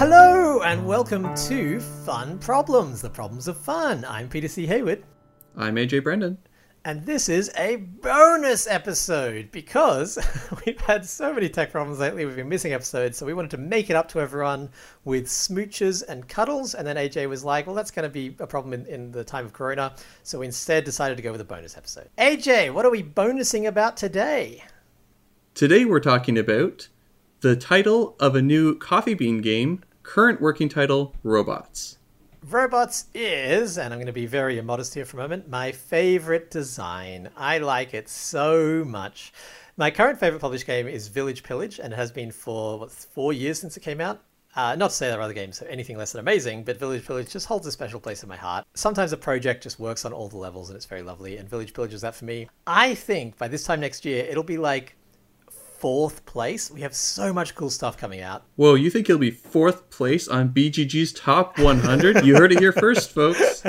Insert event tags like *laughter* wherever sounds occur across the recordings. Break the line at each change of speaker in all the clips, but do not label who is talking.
Hello and welcome to Fun Problems, the problems of fun. I'm Peter C. Hayward,
I'm AJ Brandon.
and this is a bonus episode because *laughs* we've had so many tech problems lately. We've been missing episodes, so we wanted to make it up to everyone with smooches and cuddles. And then AJ was like, "Well, that's going to be a problem in, in the time of Corona," so we instead decided to go with a bonus episode. AJ, what are we bonusing about today?
Today we're talking about the title of a new coffee bean game, current working title Robots.
Robots is, and I'm going to be very immodest here for a moment, my favorite design. I like it so much. My current favorite published game is Village Pillage, and it has been for what, four years since it came out. Uh, not to say there are other games are anything less than amazing, but Village Pillage just holds a special place in my heart. Sometimes a project just works on all the levels and it's very lovely, and Village Pillage is that for me. I think by this time next year, it'll be like fourth place. We have so much cool stuff coming out.
Whoa, you think he'll be fourth place on BGG's top 100? you heard it here first, *laughs* folks.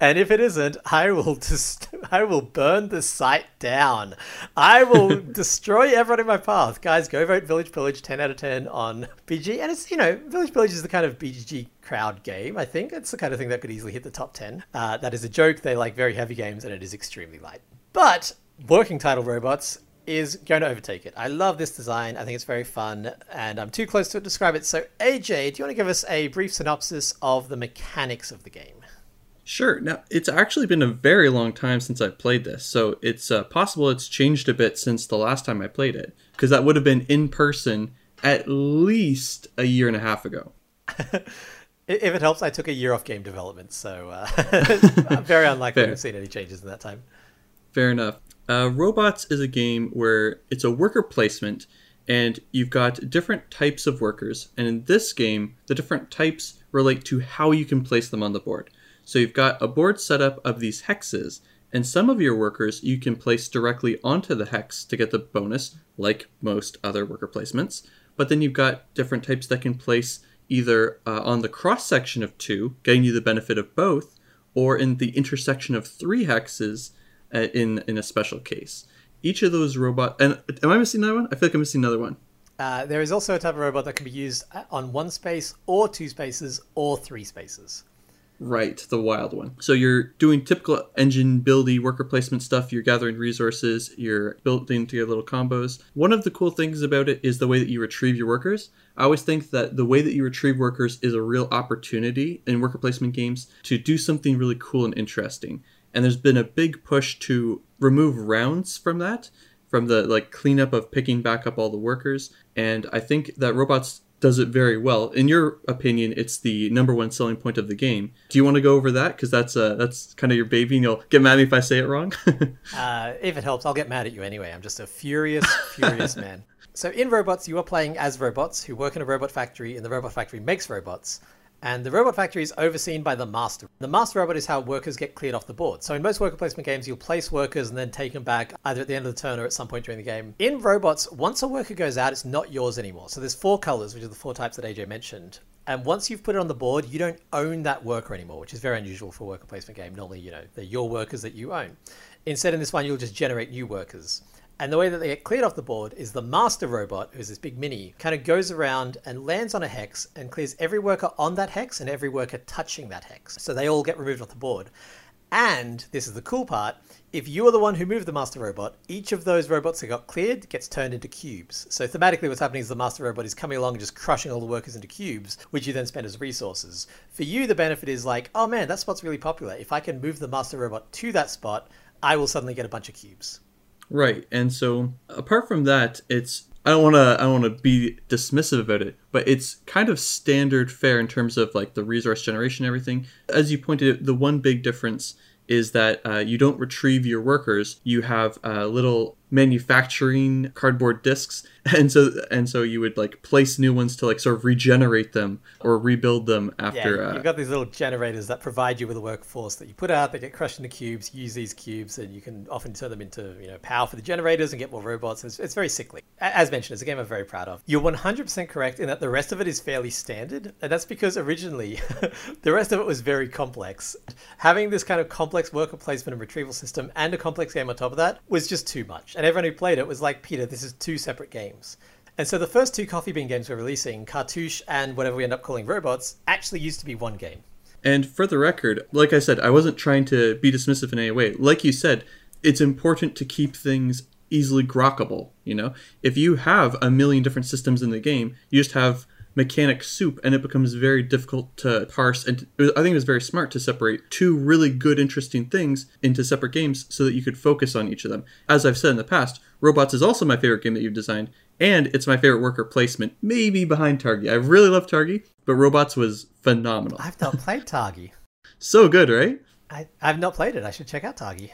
And if it isn't, I will just I will burn the site down. I will *laughs* destroy everyone in my path. Guys, go vote Village Pillage 10 out of 10 on BG. And it's, you know, Village Pillage is the kind of BGG crowd game, I think. It's the kind of thing that could easily hit the top 10. Uh, that is a joke. They like very heavy games and it is extremely light. But working title robots is going to overtake it. I love this design. I think it's very fun, and I'm too close to describe it. So, AJ, do you want to give us a brief synopsis of the mechanics of the game?
Sure. Now, it's actually been a very long time since I've played this, so it's uh, possible it's changed a bit since the last time I played it, because that would have been in person at least a year and a half ago. *laughs*
If it helps, I took a year off game development, so uh, I'm *laughs* *laughs* very unlikely to have seen any changes in that time.
Fair enough. Uh, Robots is a game where it's a worker placement, and you've got different types of workers. And in this game, the different types relate to how you can place them on the board. So you've got a board setup of these hexes, and some of your workers you can place directly onto the hex to get the bonus, like most other worker placements. But then you've got different types that can place either uh, on the cross section of two, getting you the benefit of both, or in the intersection of three hexes uh, in in a special case. Each of those robot and am I missing another one? I feel like I'm missing another one.
Uh, there is also a type of robot that can be used on one space, or two spaces, or three spaces.
Right, the wild one. So you're doing typical engine buildy worker placement stuff. You're gathering resources. You're building to your little combos. One of the cool things about it is the way that you retrieve your workers. I always think that the way that you retrieve workers is a real opportunity in worker placement games to do something really cool and interesting. And there's been a big push to remove rounds from that, from the like cleanup of picking back up all the workers. And I think that robots does it very well. In your opinion, it's the number one selling point of the game. Do you want to go over that? Because that's uh, that's kind of your baby, and you'll get mad at me if I say it wrong. *laughs*
Uh, if it helps, I'll get mad at you anyway. I'm just a furious, furious *laughs* man. So in robots, you are playing as robots who work in a robot factory, and the robot factory makes robots. And the robot factory is overseen by the master. The master robot is how workers get cleared off the board. So in most worker placement games, you'll place workers and then take them back either at the end of the turn or at some point during the game. In robots, once a worker goes out, it's not yours anymore. So there's four colors, which are the four types that AJ mentioned. And once you've put it on the board, you don't own that worker anymore, which is very unusual for a worker placement game. Normally, you know, they're your workers that you own. Instead, in this one, you'll just generate new workers. And the way that they get cleared off the board is the master robot, who's this big mini, kind of goes around and lands on a hex and clears every worker on that hex and every worker touching that hex. So they all get removed off the board. And this is the cool part if you are the one who moved the master robot, each of those robots that got cleared gets turned into cubes. So thematically, what's happening is the master robot is coming along and just crushing all the workers into cubes, which you then spend as resources. For you, the benefit is like, oh man, that spot's really popular. If I can move the master robot to that spot, I will suddenly get a bunch of cubes.
Right, and so apart from that, it's I don't want to I don't want to be dismissive about it, but it's kind of standard fare in terms of like the resource generation everything. As you pointed out, the one big difference is that uh, you don't retrieve your workers. You have uh, little manufacturing cardboard discs, and so and so you would like place new ones to like sort of regenerate them or rebuild them after.
yeah,
uh,
you've got these little generators that provide you with a workforce that you put out. They get crushed into cubes. Use these cubes, and you can often turn them into you know power for the generators and get more robots. It's, it's very sickly. As mentioned, it's a game I'm very proud of. You're 100% correct in that the rest of it is fairly standard, and that's because originally *laughs* the rest of it was very complex. Having this kind of complex worker placement and retrieval system and a complex game on top of that was just too much. And everyone who played it was like, Peter, this is two separate games. And so the first two Coffee Bean games we're releasing, Cartouche and whatever we end up calling Robots, actually used to be one game.
And for the record, like I said, I wasn't trying to be dismissive in any way. Like you said, it's important to keep things easily grokkable. You know, if you have a million different systems in the game, you just have mechanic soup and it becomes very difficult to parse and i think it was very smart to separate two really good interesting things into separate games so that you could focus on each of them as i've said in the past robots is also my favorite game that you've designed and it's my favorite worker placement maybe behind targi i really love targi but robots was phenomenal
I've not played Targi. *laughs*
so good right
I, I've not played it. I should check out Targi.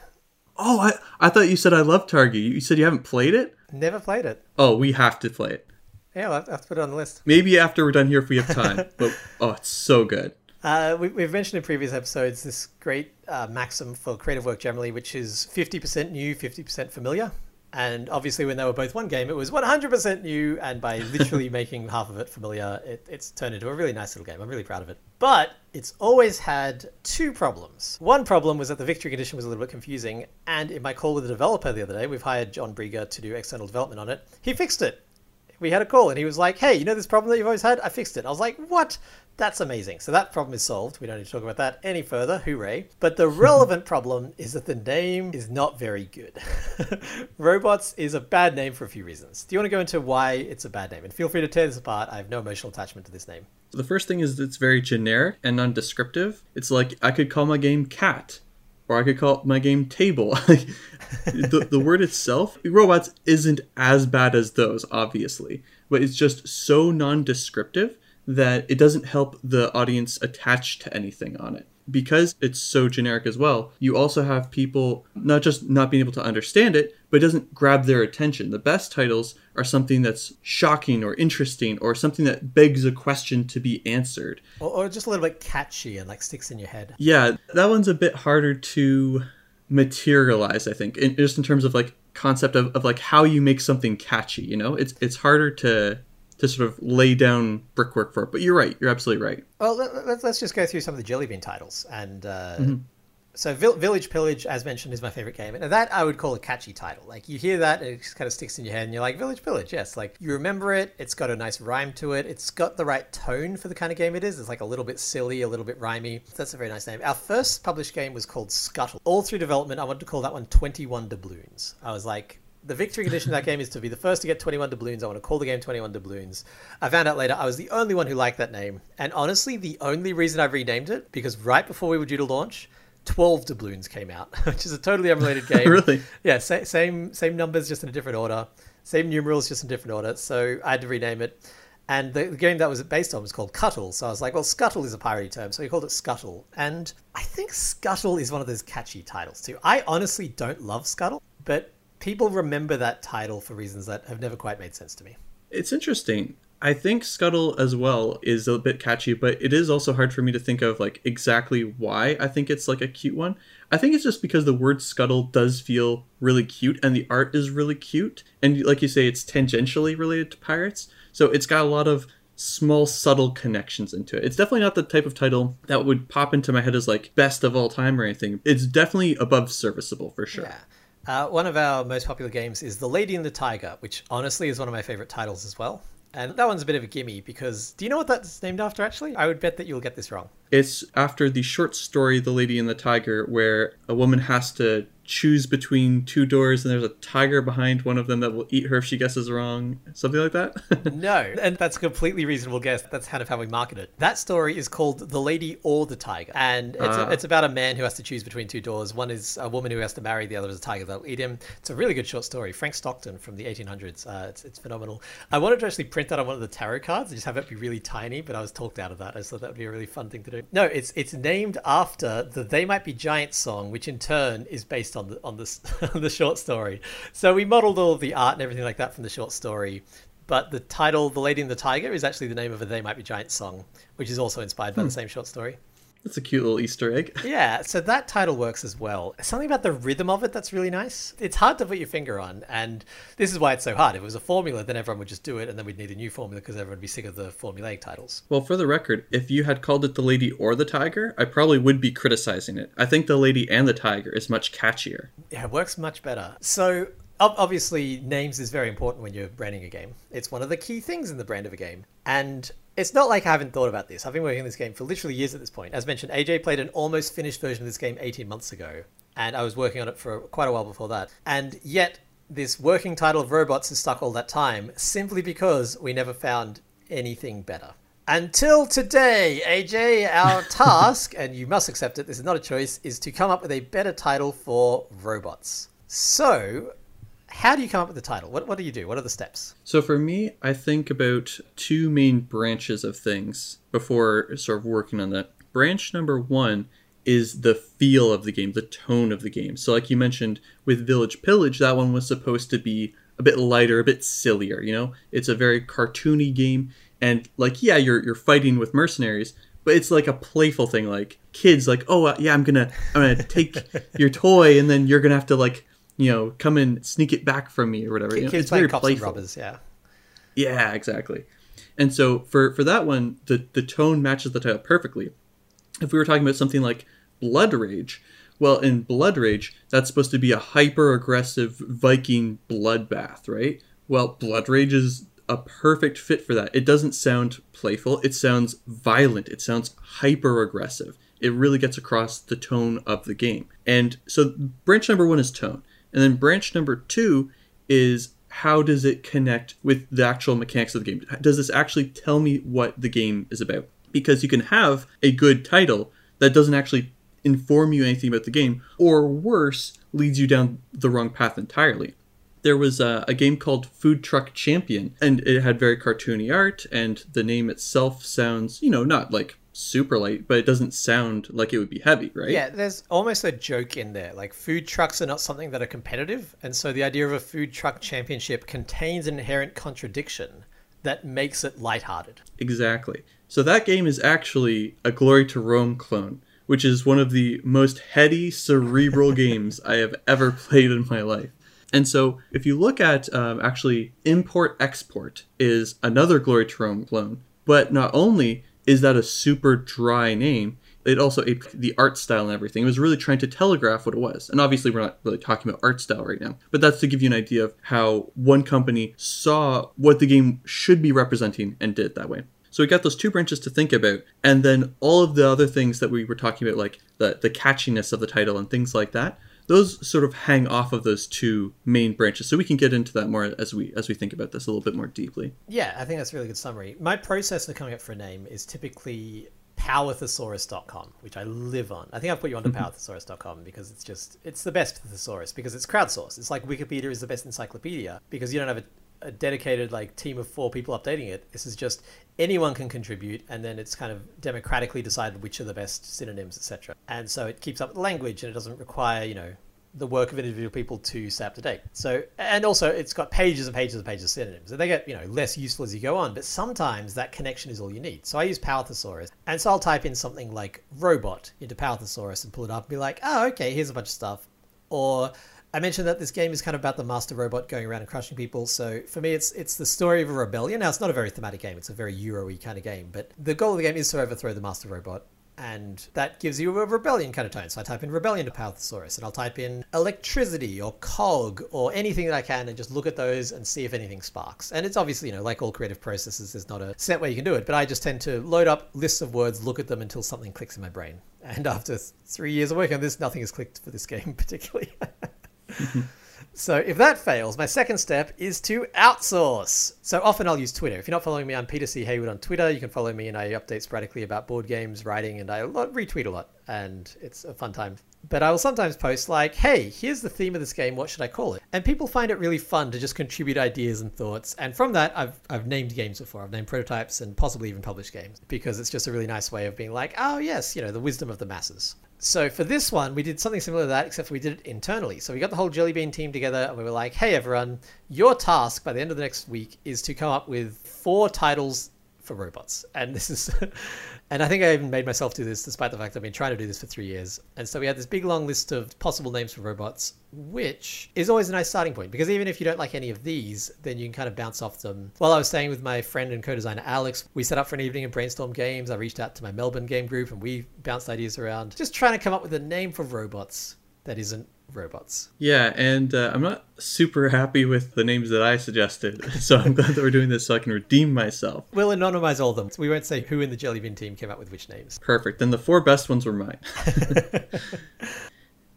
oh i, I thought you said i love targi you said you haven't played it
Never played it.
oh we have to play it
Yeah, I'll have to put it on the list.
maybe after we're done here if we have time *laughs* but oh it's so good
Uh, we, we've mentioned in previous episodes this great uh, maxim for creative work generally, which is 50% new, 50% familiar. And obviously, when they were both one game, it was 100% new. And by *laughs* literally making half of it familiar, it, it's turned into a really nice little game. I'm really proud of it. But it's always had two problems. One problem was that the victory condition was a little bit confusing. And in my call with the developer the other day, we've hired John Brieger to do external development on it. He fixed it we had a call and he was like, Hey, you know this problem that you've always had? I fixed it. I was like, What? That's amazing. So that problem is solved. We don't need to talk about that any further. Hooray. But the relevant problem is that the name is not very good. *laughs* Robots is a bad name for a few reasons. Do you want to go into why it's a bad name? And feel free to tear this apart. I have no emotional attachment to this name.
The first thing is it's very generic and non-descriptive. It's like I could call my game cat, or I could call my game table. *laughs* the, the word itself, robots, isn't as bad as those, obviously, but it's just so non-descriptive that it doesn't help the audience attach to anything on it. Because it's so generic as well, you also have people not just not being able to understand it, but it doesn't grab their attention. The best titles are something that's shocking or interesting or something that begs a question to be answered.
Or, or just a little bit catchy and like sticks in your head.
Yeah, that one's a bit harder to materialize, I think, in, just in terms of like concept of, of like how you make something catchy, you know? It's it's harder to to sort of lay down brickwork for it. But you're right, you're absolutely right.
Well, let- let's just go through some of the Jelly Bean titles. And uh,
Mm-hmm.
so, Vill- Village Pillage, as mentioned, is my favorite game. And that I would call a catchy title. Like, you hear that, it just kind of sticks in your head, and you're like, Village Pillage, yes. Like, you remember it, it's got a nice rhyme to it, it's got the right tone for the kind of game it is. It's like a little bit silly, a little bit rhymey. That's a very nice name. Our first published game was called Scuttle. All through development, I wanted to call that one 21 Doubloons. I was like, the victory condition of that game is to be the first to get 21 doubloons. I want to call the game 21 doubloons. I found out later I was the only one who liked that name. And honestly, the only reason I've renamed it, because right before we were due to launch, 12 doubloons came out, *laughs* which is a totally unrelated *laughs* game.
Really?
Yeah, sa- same same numbers, just in a different order. Same numerals, just in a different order. So I had to rename it. And the, the game that was based on was called Cuttle. So I was like, well, Scuttle is a piratey term, so we called it Scuttle. And I think Scuttle is one of those catchy titles too. I honestly don't love Scuttle, but people remember that title for reasons that have never quite made sense to me.
It's interesting. I think Scuttle as well is a bit catchy, but it is also hard for me to think of like exactly why I think it's like a cute one. I think it's just because the word scuttle does feel really cute and the art is really cute. And like you say, it's tangentially related to pirates. So it's got a lot of small, subtle connections into it. It's definitely not the type of title that would pop into my head as like best of all time or anything. It's definitely above serviceable for sure.
Yeah. Uh, one of our most popular games is The Lady and the Tiger, which honestly is one of my favorite titles as well. And that one's a bit of a gimme because do you know what that's named after actually? I would bet that you'll get this wrong.
It's after the short story The Lady and the Tiger, where a woman has to choose between two doors and there's a tiger behind one of them that will eat her if she guesses wrong. Something like that. *laughs*
No, and that's a completely reasonable guess. That's kind of how we market it. That story is called The Lady or the Tiger. And it's,
Ah.
it's about a man who has to choose between two doors. One is a woman who has to marry, the other is a tiger that'll eat him. It's a really good short story. Frank Stockton from the 1800s. Uh, it's, it's phenomenal. I wanted to actually print that on one of the tarot cards and just have it be really tiny, but I was talked out of that. I thought that would be a really fun thing to do. No, it's it's named after the They Might Be Giants song, which in turn is based on the on the, *laughs* on the short story. So we modeled all of the art and everything like that from the short story but the title "The Lady and the Tiger" is actually the name of a "They Might Be Giants" song, which is also inspired by the hmm. same short story.
That's a cute little Easter egg. *laughs*
Yeah, so that title works as well. Something about the rhythm of it that's really nice. It's hard to put your finger on, and this is why it's so hard. If it was a formula, then everyone would just do it, and then we'd need a new formula because everyone would be sick of the formulaic titles.
Well, for the record, if you had called it The Lady or the Tiger, I probably would be criticizing it. I think The Lady and the Tiger is much catchier.
Yeah, it works much better. So obviously names is very important when you're branding a game. It's one of the key things in the brand of a game. And it's not like I haven't thought about this. I've been working on this game for literally years at this point. As mentioned, AJ played an almost finished version of this game 18 months ago, and I was working on it for quite a while before that. And yet, this working title of Robots is stuck all that time simply because we never found anything better. Until today, AJ, our *laughs* task, and you must accept it, this is not a choice, is to come up with a better title for robots. So, how do you come up with the title? What, what do you do? What are the steps?
So for me, I think about two main branches of things before sort of working on that. Branch number one is the feel of the game, the tone of the game. So like you mentioned with Village Pillage, that one was supposed to be a bit lighter, a bit sillier, you know? It's a very cartoony game and like yeah, you're you're fighting with mercenaries, but it's like a playful thing like kids like, "Oh, uh, yeah, I'm to I'm going to take *laughs* your toy and then you're going to have to like you know, come and sneak it back from me or whatever. You know, it's very
cops
playful.
robbers, yeah.
Yeah, exactly. And so for for that one, the the tone matches the title perfectly. If we were talking about something like Blood Rage, well, in Blood Rage, that's supposed to be a hyper aggressive Viking bloodbath, right? Well, Blood Rage is a perfect fit for that. It doesn't sound playful, it sounds violent, it sounds hyper aggressive. It really gets across the tone of the game. And so branch number 1 is tone. And then branch number 2 is how does it connect with the actual mechanics of the game? Does this actually tell me what the game is about? Because you can have a good title that doesn't actually inform you anything about the game, or worse, leads you down the wrong path entirely. There was a, a game called Food Truck Champion, and it had very cartoony art, and the name itself sounds, you know, not like super light, but it doesn't sound like it would be heavy, right?
Yeah, there's almost a joke in there. Like food trucks are not something that are competitive, and so the idea of a food truck championship contains an inherent contradiction that makes it lighthearted.
Exactly. So that game is actually a Glory to Rome clone, which is one of the most heady, cerebral *laughs* games I have ever played in my life. And so, if you look at um, actually import export is another Glory to Rome clone, but not only is that a super dry name, it also aped the art style and everything. It was really trying to telegraph what it was. And obviously, we're not really talking about art style right now, but that's to give you an idea of how one company saw what the game should be representing and did it that way. So we got those two branches to think about, and then all of the other things that we were talking about, like the the catchiness of the title and things like that. Those sort of hang off of those two main branches. So we can get into that more as we as we think about this a little bit more deeply.
Yeah, I think that's a really good summary. My process for coming up for a name is typically powerthesaurus.com, which I live on. I think I've put you onto mm-hmm. powerthesaurus.com because it's just it's the best thesaurus because it's crowdsourced. It's like Wikipedia is the best encyclopedia because you don't have a, a dedicated like team of four people updating it. This is just anyone can contribute and then it's kind of democratically decided which are the best synonyms, etc. And so it keeps up with the language and it doesn't require, you know, the work of individual people to stay up to date. So, and also it's got pages and pages and pages of synonyms. And they get, you know, less useful as you go on, but sometimes that connection is all you need. So I use Power Thesaurus. And so I'll type in something like robot into Power Thesaurus and pull it up and be like, oh, okay, here's a bunch of stuff. Or I mentioned that this game is kind of about the master robot going around and crushing people. So for me, it's it's the story of a rebellion. Now, it's not a very thematic game. It's a very Euro-y kind of game. But the goal of the game is to overthrow the master robot and that gives you a rebellion kind of tone. So I type in rebellion to Power Thesaurus, and I'll type in electricity or cog or anything that I can, and just look at those and see if anything sparks. And it's obviously, you know, like all creative processes, there's not a set way you can do it, but I just tend to load up lists of words, look at them until something clicks in my brain. And *laughs* after three years of working on this, nothing has clicked for this game *laughs* particularly. So if that fails, my second step is to outsource. So often I'll use Twitter. If you're not following me, I'm Peter C. Hayward on Twitter. You can follow me and I update sporadically about board games, writing, and I retweet a lot. And it's a fun time. But I will sometimes post like, hey, here's the theme of this game, what should I call it? And people find it really fun to just contribute ideas and thoughts. And from that, I've, I've named games before. I've named prototypes and possibly even published games because it's just a really nice way of being like, oh, yes, you know, the wisdom of the masses. So for this one, we did something similar to that, except we did it internally. So we got the whole Jelly Bean team together, and we were like, "Hey, everyone, your task by the end of the next week is to come up with four titles for robots." And this is, *laughs* and I think I even made myself do this, despite the fact I've been trying to do this for three years. And so we had this big long list of possible names for robots, which is always a nice starting point because even if you don't like any of these, then you can kind of bounce off them. While I was staying with my friend and co-designer Alex, we set up for an evening and brainstormed games. I reached out to my Melbourne game group and we bounced ideas around, just trying to come up with a name for robots that isn't robots.
Yeah, and uh, I'm not super happy with the names that I suggested, *laughs* so I'm glad that we're doing this so I can redeem myself.
We'll anonymize all of them. We won't say who in the Jellybean team came up with which names.
Perfect. Then the four best ones were mine. *laughs*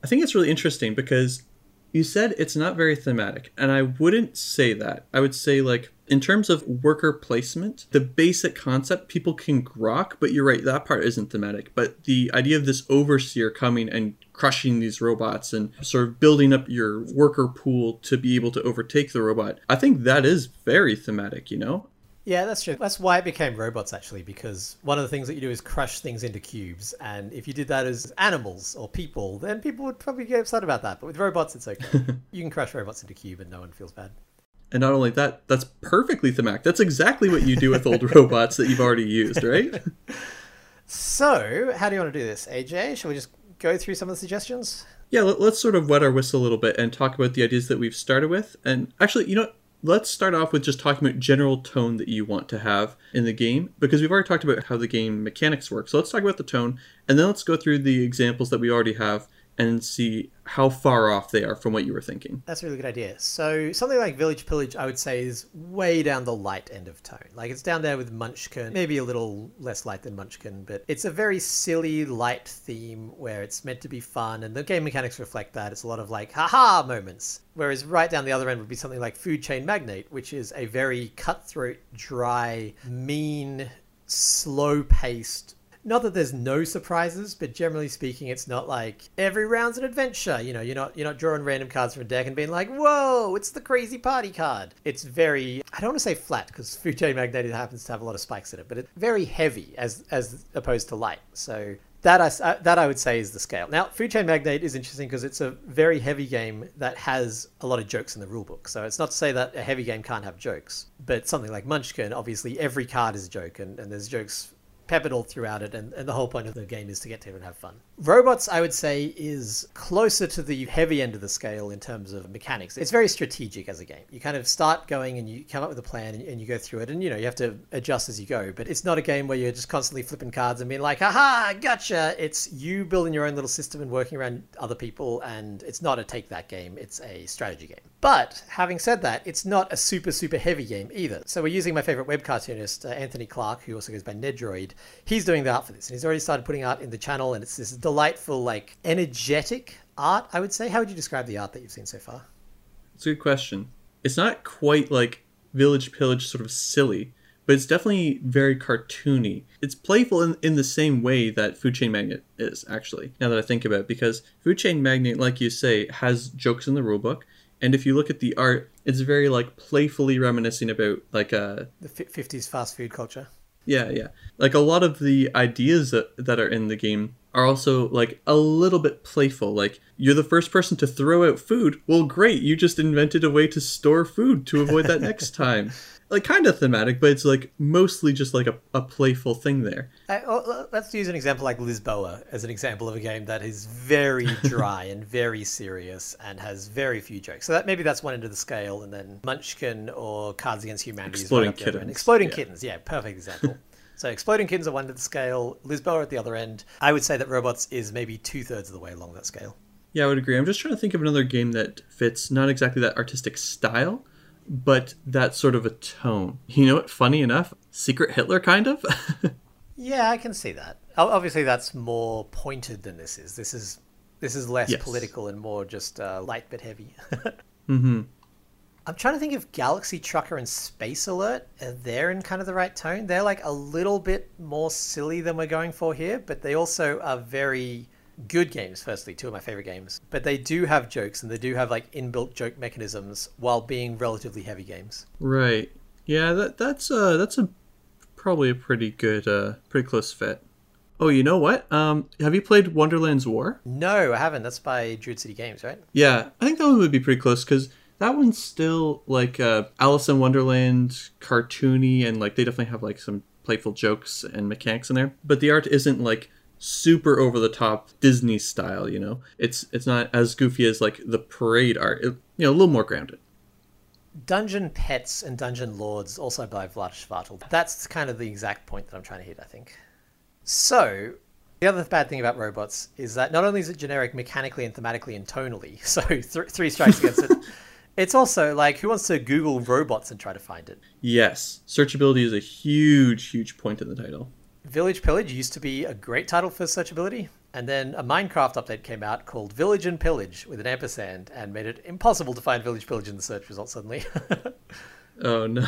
I think it's really interesting because you said it's not very thematic, and I wouldn't say that. I would say, like, in terms of worker placement, the basic concept people can grok, but you're right, that part isn't thematic. But the idea of this overseer coming and crushing these robots and sort of building up your worker pool to be able to overtake the robot, I think that is very thematic, you know?
Yeah, that's true. That's why it became robots, actually, because one of the things that you do is crush things into cubes. And if you did that as animals or people, then people would probably get upset about that. But with robots, it's okay. *laughs* you can crush robots into cube and no one feels bad.
And not only that, that's perfectly thematic. That's exactly what you do with old *laughs* robots that you've already used, right?
So, how do you want to do this, AJ? Shall we just go through some of the suggestions?
Yeah, let, us sort of wet our whistle a little bit and talk about the ideas that we've started with. And actually, you know, let's start off with just talking about general tone that you want to have in the game because we've already talked about how the game mechanics work. So let's talk about the tone and then let's go through the examples that we already have and see how far off they are from what you were thinking.
That's a really good idea. So something like Village Pillage, I would say, is way down the light end of tone. Like it's down there with Munchkin, maybe a little less light than Munchkin, but it's a very silly, light theme where it's meant to be fun, and the game mechanics reflect that. It's a lot of like haha moments. Whereas right down the other end would be something like Food Chain Magnate, which is a very cutthroat, dry, mean, slow paced not that there's no surprises, but generally speaking, it's not like every round's an adventure. You know, you're not you're not drawing random cards from a deck and being like, "Whoa, it's the crazy party card." It's very I don't want to say flat because Chain *laughs* Magnate happens to have a lot of spikes in it, but it's very heavy as as opposed to light. So that I, uh, that I would say is the scale. Now, Food Chain Magnate is interesting because it's a very heavy game that has a lot of jokes in the rulebook. So it's not to say that a heavy game can't have jokes, but something like Munchkin, obviously every card is a joke, and, and there's jokes all throughout it, and, and the whole point of the game is to get to it and have fun. Robots, I would say, is closer to the heavy end of the scale in terms of mechanics. It's very strategic as a game. You kind of start going and you come up with a plan and, you go through it, and you know you have to adjust as you go. But it's not a game where you're just constantly flipping cards and being like, "Aha, gotcha!" It's you building your own little system and working around other people, and it's not a take that game. It's a strategy game. But having said that, it's not a super super heavy game either. So we're using my favorite web cartoonist, uh, Anthony Clark, who also goes by Nedroid he's doing the art for this, and he's already started putting art in the channel, and it's this delightful, like energetic art. I would say. How would you describe the art that you've seen so far?
It's a good question. It's not quite like Village Pillage, sort of silly, but it's definitely very cartoony. It's playful in, in the same way that Food Chain Magnate is, actually, now that I think about it, because Food Chain Magnate, like you say, has jokes in the rulebook. And if you look at the art, it's very like playfully reminiscing about like a uh,
the 50s fast food culture.
Yeah, yeah. Like a lot of the ideas that, that are in the game are also like a little bit playful. Like you're the first person to throw out food. Well, great, you just invented a way to store food to avoid that next *laughs* time. Like kind of thematic, but it's like mostly just like a, a playful thing there.
Uh, let's use an example like Lisboa as an example of a game that is very *laughs* dry and very serious and has very few jokes. So that maybe that's one end of the scale, and then Munchkin or Cards Against Humanity
Exploding right Kittens.
Exploding yeah. Kittens, yeah, perfect *laughs* example. So Exploding Kittens at one end of the scale, Lisboa at the other end. I would say that Robots is maybe two thirds of the way along that scale.
Yeah, I would agree. I'm just trying to think of another game that fits not exactly that artistic style, but that sort of a tone. You know what? Funny enough, Secret Hitler kind of. *laughs*
yeah, I can see that. Obviously, that's more pointed than this is. This is this is less yes. political and more just uh, light but heavy. *laughs*
mm-hmm.
I'm trying to think if Galaxy Trucker and Space Alert they're there in kind of the right tone. They're like a little bit more silly than we're going for here, but they also are very good games. Firstly, two of my favorite games, but they do have jokes and they do have like inbuilt joke mechanisms while being relatively heavy games.
Right. Yeah. That that's uh that's a probably a pretty good uh pretty close fit. Oh, you know what? Um, have you played Wonderland's War?
No, I haven't. That's by Druid City Games, right?
Yeah, I think that one would be pretty close because that one's still like uh, Alice in Wonderland cartoony, and like they definitely have like some playful jokes and mechanics in there. But the art isn't like super over the top Disney style. You know, it's it's not as goofy as like the parade art. It, you know, a little more grounded.
Dungeon Pets and Dungeon Lords, also by Vlad Chvátil. That's kind of the exact point that I'm trying to hit, I think. So, The other bad thing about robots is that not only is it generic mechanically and thematically and tonally, *laughs* so th- three strikes against it, *laughs* it's also like who wants to Google robots and try to find it?
Yes, searchability is a huge, huge point in the title.
Village Pillage used to be a great title for searchability, and then a Minecraft update came out called Village and Pillage with an ampersand and made it impossible to find Village Pillage in the search results suddenly. *laughs*
oh no.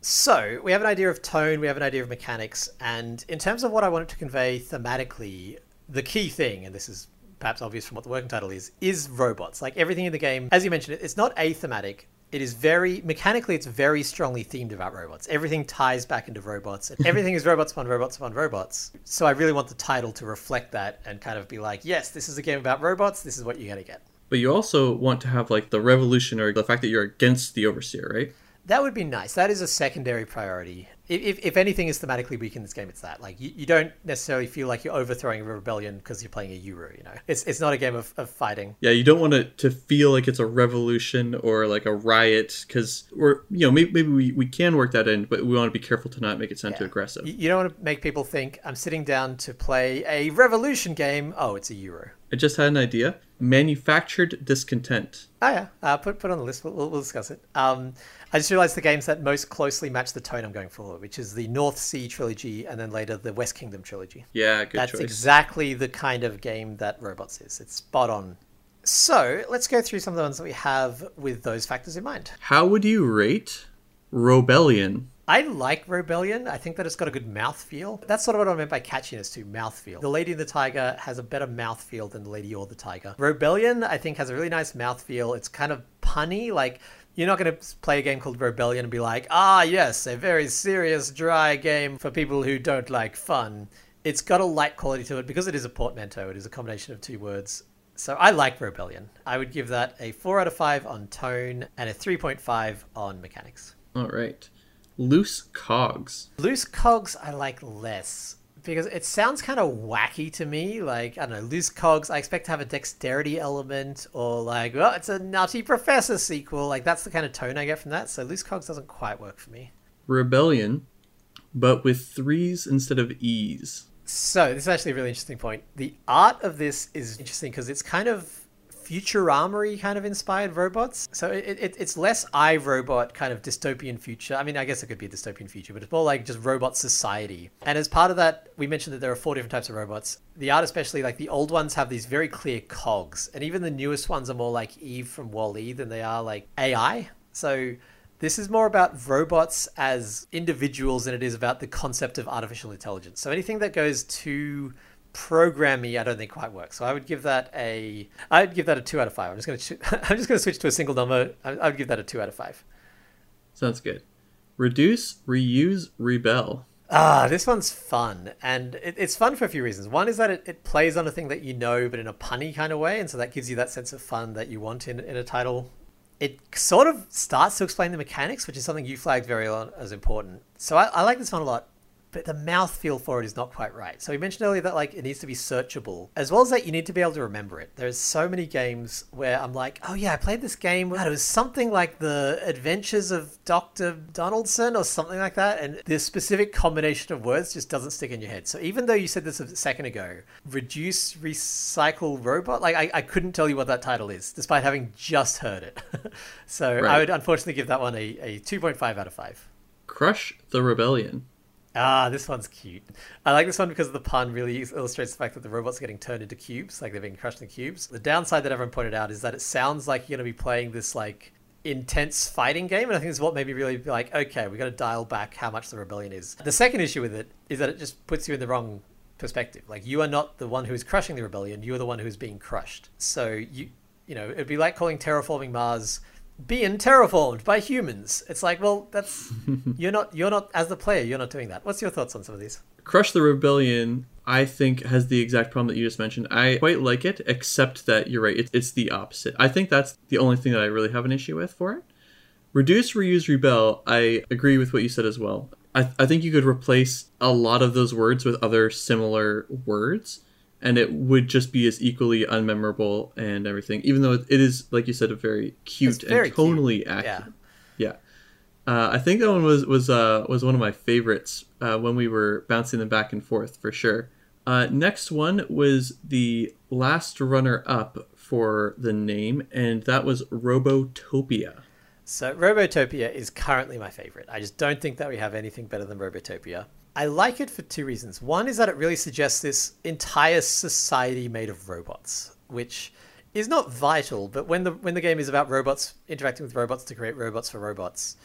So, we have an idea of tone, we have an idea of mechanics, and in terms of what I wanted to convey thematically, the key thing, and this is perhaps obvious from what the working title is, is robots. Like everything in the game, as you mentioned, it's not athematic. It is very mechanically, it's very strongly themed about robots. Everything ties back into robots, and everything is robots upon robots upon robots. So I really want the title to reflect that and kind of be like, yes, this is a game about robots. This is what you're gonna get.
But you also want to have like the revolution or the fact that you're against the overseer, right?
That would be nice. That is a secondary priority. If, if anything is thematically weak in this game, it's that. Like you, you don't necessarily feel like you're overthrowing a rebellion because you're playing a Euro. You know, it's it's not a game of, of fighting.
Yeah, you don't want to to feel like it's a revolution or like a riot because we're you know maybe, maybe we, we can work that in, but we want to be careful to not make it sound too aggressive.
You, you don't want to make people think I'm sitting down to play a revolution game. Oh, it's a Euro.
I just had an idea. Manufactured discontent.
Oh yeah, uh, put put on the list. We'll, we'll discuss it. Um, I just realized the games that most closely match the tone I'm going for, which is the North Sea trilogy and then later the West Kingdom trilogy.
Yeah, good
That's
choice.
exactly the kind of game that Robots is. It's spot on. So let's go through some of the ones that we have with those factors in mind.
How would you rate Rebellion?
I like Rebellion. I think that it's got a good mouthfeel. That's sort of what I meant by catchiness too, mouthfeel. The Lady and the Tiger has a better mouthfeel than the Lady or the Tiger. Rebellion, I think, has a really nice mouthfeel. It's kind of punny, like you're not going to play a game called Rebellion and be like, ah, yes, a very serious, dry game for people who don't like fun. It's got a light quality to it because it is a portmanteau. It is a combination of two words. So I like Rebellion. I would give that a 4 out of 5 on tone and a 3.5 on mechanics.
All right. Loose cogs.
Loose cogs I like less because it sounds kind of wacky to me. Like, I don't know, loose cogs, I expect to have a dexterity element or like, well, it's a nutty professor sequel. Like, that's the kind of tone I get from that. So, loose cogs doesn't quite work for me.
Rebellion, but with threes instead of E's.
So, this is actually a really interesting point. The art of this is interesting because it's kind of Futurama kind of inspired robots. So it, it, it's less iRobot kind of dystopian future. I mean, I guess it could be a dystopian future, but it's more like just robot society. And as part of that, we mentioned that there are four different types of robots. The art, especially like the old ones, have these very clear cogs, and even the newest ones are more like Eve from Wall-E than they are like AI. So this is more about robots as individuals than it is about the concept of artificial intelligence. So anything that goes too programmy I don't think quite works. So I would give that a I would give that a two out of five. I'm just gonna *laughs* I'm just gonna switch to a single number. I, I would give that a two out of five.
Sounds good. Reduce, reuse, rebel.
Ah, this one's fun, and it, it's fun for a few reasons. One is that it, it plays on a thing that you know, but in a punny kind of way, and so that gives you that sense of fun that you want in in a title. It sort of starts to explain the mechanics, which is something you flagged very on as important. So I, I like this one a lot but the mouthfeel for it is not quite right. So we mentioned earlier that like it needs to be searchable. As well as that, you need to be able to remember it. There's so many games where I'm like, oh yeah, I played this game. God, it was something like the Adventures of Dr. Donaldson or something like that. And the specific combination of words just doesn't stick in your head. So even though you said this a second ago, reduce, recycle, robot, like I, I couldn't tell you what that title is, despite having just heard it. *laughs* so right. I would unfortunately give that one a, a 2.5 out of 5.
Crush the Rebellion.
Ah, this one's cute. I like this one because the pun really illustrates the fact that the robots are getting turned into cubes, like they're being crushed in cubes. The downside that everyone pointed out is that it sounds like you're going to be playing this like intense fighting game, and I think is what made me really be like, okay, we got to dial back how much the rebellion is. The second issue with it is that it just puts you in the wrong perspective. Like you are not the one who is crushing the rebellion; you are the one who is being crushed. So you, you know, it'd be like calling terraforming Mars being terraformed by humans. It's like, well, that's *laughs* you're not you're not as the player, you're not doing that. What's your thoughts on some of these?
Crush the Rebellion, I think, has the exact problem that you just mentioned. I quite like it, except that you're right, it's, it's the opposite. I think that's the only thing that I really have an issue with for it. Reduce, reuse, rebel, I agree with what you said as well. I, I think you could replace a lot of those words with other similar words and it would just be as equally unmemorable and everything. Even though it is, like you said, a very cute very and tonally cute. accurate. Yeah. yeah. Uh, I think that one was was uh, was one of my favorites uh, when we were bouncing them back and forth for sure. Uh, next one was the last runner up for the name, and that was Robotopia.
So Robotopia is currently my favorite. I just don't think that we have anything better than Robotopia. I like it for two reasons. One is that it really suggests this entire society made of robots, which is not vital, but when the when the game is about robots interacting with robots to create robots for robots,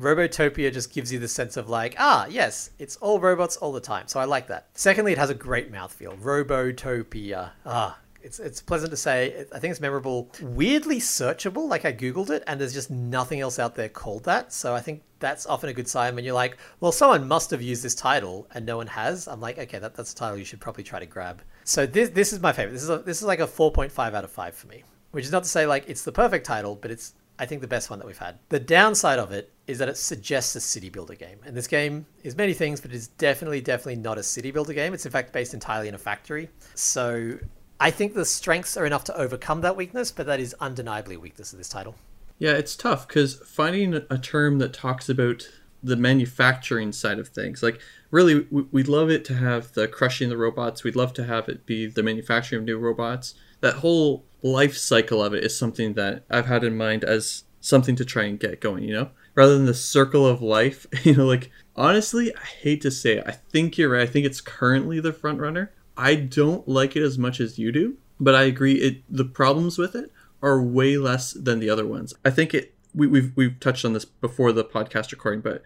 Robotopia just gives you the sense of like, ah, yes, it's all robots all the time. So I like that. Secondly, it has a great mouthfeel. Robotopia. Ah, it's it's pleasant to say. I think it's memorable. Weirdly searchable. Like I googled it, and there's just nothing else out there called that. So I think that's often a good sign when you're like, well, someone must have used this title and no one has. I'm like, okay, that, that's a title you should probably try to grab. So this this is my favorite. This is a, this is like a 4.5 out of five for me. Which is not to say like it's the perfect title, but it's I think the best one that we've had. The downside of it is that it suggests a city builder game. And this game is many things, but it is definitely, definitely not a city builder game. It's in fact based entirely in a factory. So I think the strengths are enough to overcome that weakness, but that is undeniably a weakness of this title.
Yeah, it's tough because finding a term that talks about the manufacturing side of things, like really, we'd love it to have the crushing the robots. We'd love to have it be the manufacturing of new robots. That whole life cycle of it is something that I've had in mind as something to try and get going, you know? Rather than the circle of life, *laughs* you know, like honestly, I hate to say it. I think you're right. I think it's currently the front runner. I don't like it as much as you do, but I agree it the problems with it are way less than the other ones. I think it we, we've we've touched on this before the podcast recording, but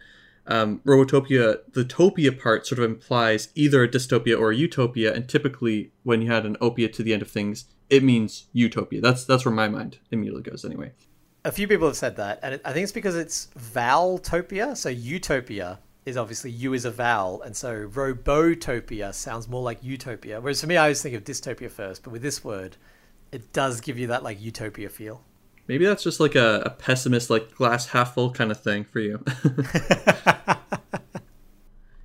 um, Robotopia, the topia part sort of implies either a dystopia or a utopia, and typically when you had an opia to the end of things, it means utopia. That's that's where my mind immediately goes anyway.
A few people have said that, and I think it's because it's Valtopia, so utopia is obviously U is a vowel, and so robotopia sounds more like utopia. Whereas for me, I always think of dystopia first, but with this word, it does give you that like utopia feel.
Maybe that's just like a, a pessimist, like glass half full kind of thing for you. *laughs*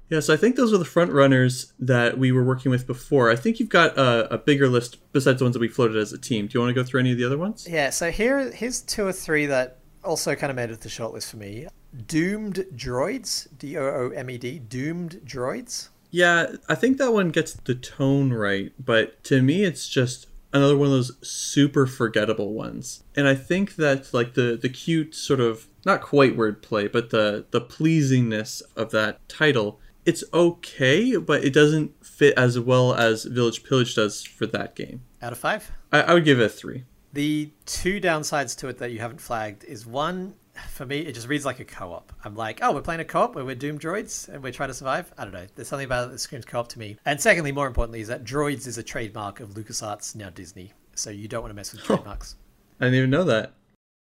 yeah, so I think those are the front runners that we were working with before. I think you've got a, a, bigger list besides the ones that we floated as a team. Do you want to go through any of the other ones?
Yeah, so here here's two or three that also kind of made it to the shortlist for me. Doomed Droids, D O O M E D, Doomed Droids.
Yeah, I think that one gets the tone right, but to me, it's just another one of those super forgettable ones. And I think that like the the cute sort of not quite wordplay, but the the pleasingness of that title, it's okay, but it doesn't fit as well as Village Pillage does for that game.
Out of five,
I, I would give it a three.
The two downsides to it that you haven't flagged is one, for me, it just reads like a co-op. I'm like, oh, we're playing a co-op where we're doom droids and we're trying to survive. I don't know. There's something about it that screams co-op to me. And secondly, more importantly, is that droids is a trademark of LucasArts, now Disney. So you don't want to mess with trademarks.
I didn't even know that.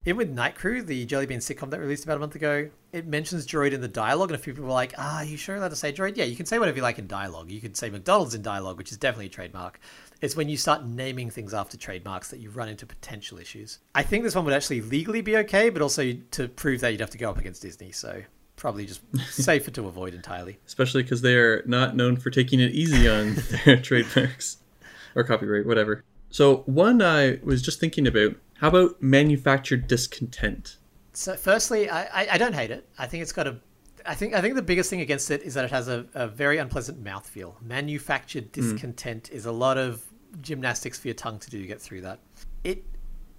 In with Night Crew, the Jellybean sitcom that released about a month ago, it mentions droid in the dialogue, and a few people were like, "Ah, are you sure you're allowed to say droid?" Yeah, you can say whatever you like in dialogue. You can say McDonald's in dialogue, which is definitely a trademark. It's when you start naming things after trademarks that you run into potential issues. I think this one would actually legally be okay, but also to prove that you'd have to go up against Disney. So probably just *laughs* safer to avoid entirely.
Especially because they are not known for taking it easy on *laughs* their trademarks or copyright, whatever. So one I was just thinking about. How about manufactured discontent?
So firstly, I, I, I don't hate it. I think it's got a I think I think the biggest thing against it is that it has a, a very unpleasant mouthfeel. Manufactured hmm. discontent mm. is a lot of gymnastics for your tongue to do to get through that. It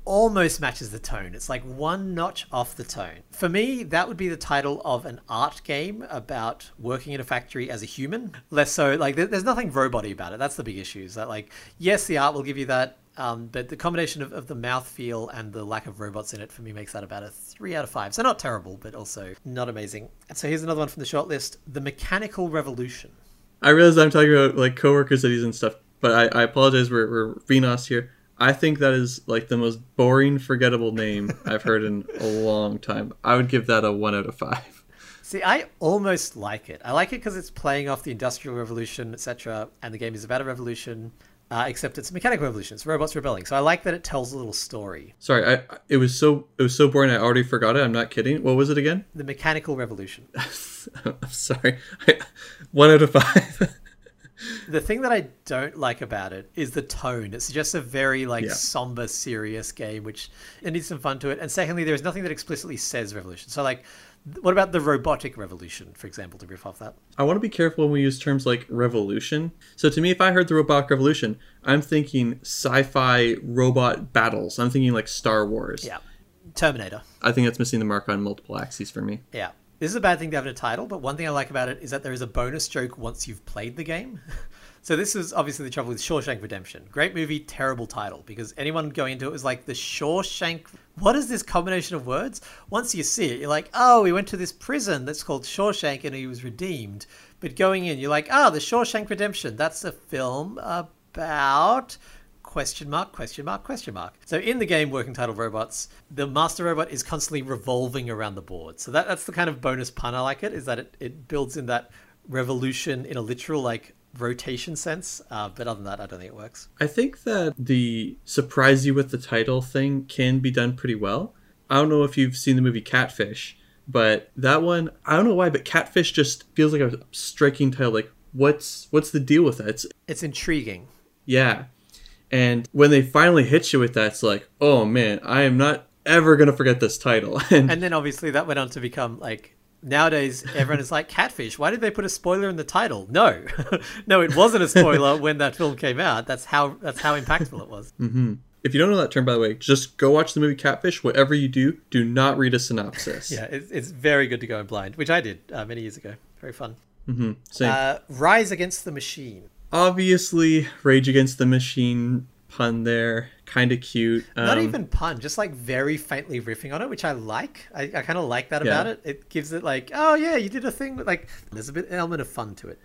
almost matches the tone. It's like one notch off the tone. For me, that would be the title of an art game about working in a factory as a human. Less so, like, there's nothing robot about it. That's the big issue. Is that, like, yes, the art will give you that um, but the combination of, of the mouth feel and the lack of robots in it for me makes that about a three out of five. So not terrible, but also not amazing. And so here's another one from the shortlist: The Mechanical Revolution.
I realize I'm talking about like coworker cities and stuff, but I, I apologize. We're, we're Venos here. I think that is like the most boring, forgettable name I've heard in a long time. I would give that a one out of five.
See, I almost like it. I like it because it's playing off the Industrial Revolution, etc., and the game is about a revolution. Uh, except it's mechanical revolution. It's robots rebelling. So I like that it tells a little story.
Sorry, I, it was so it was so boring. I already forgot it. I'm not kidding. What was it again?
The mechanical revolution. *laughs*
I'm sorry. One out of five. *laughs*
the thing that I don't like about it is the tone. It's just a very like yeah. somber, serious game, which it needs some fun to it. And secondly, there's nothing that explicitly says revolution. So like What about the robotic revolution, for example, to riff off that?
I want to be careful when we use terms like revolution. So to me, if I heard the robotic revolution, I'm thinking sci-fi robot battles. I'm thinking like Star Wars.
Yeah. Terminator.
I think that's missing the mark on multiple axes for me.
Yeah. This is a bad thing to have in a title, but one thing I like about it is that there is a bonus joke once you've played the game. *laughs* so this is obviously the trouble with Shawshank Redemption. Great movie, terrible title, because anyone going into it was like the Shawshank. What is this combination of words? Once you see it, you're like, oh, he went to this prison that's called Shawshank and he was redeemed. But going in, you're like, ah, oh, the Shawshank Redemption. That's a film about question mark question mark question mark so in the game working title robots the master robot is constantly revolving around the board so that, that's the kind of bonus pun i like it is that it, it builds in that revolution in a literal like rotation sense uh, but other than that i don't think it works
I think that the surprise you with the title thing can be done pretty well. I don't know if you've seen the movie Catfish, but that one, I don't know why, but Catfish just feels like a striking title. Like, what's what's the deal with that? It's,
it's intriguing
yeah. And when they finally hit you with that, it's like, oh man, I am not ever gonna forget this title. *laughs* And,
and then obviously that went on to become like nowadays everyone is like catfish why did they put a spoiler in the title? No. *laughs* No it wasn't a spoiler when that film came out. That's how that's how impactful it was.
If you don't know that term, by the way, just go watch the movie Catfish. Whatever you do, do not read a synopsis.
yeah it's, it's very good to go in blind which i did uh, many years ago. Very fun.
Same.
uh, rise against the machine.
Obviously, Rage Against the Machine pun there, kind of cute.
Not
Um,
even pun, just like very faintly riffing on it, which I like. I, I kind of like that
Yeah.
about it. It gives it like, oh yeah, you did a thing. With, like, there's a bit element of fun to it.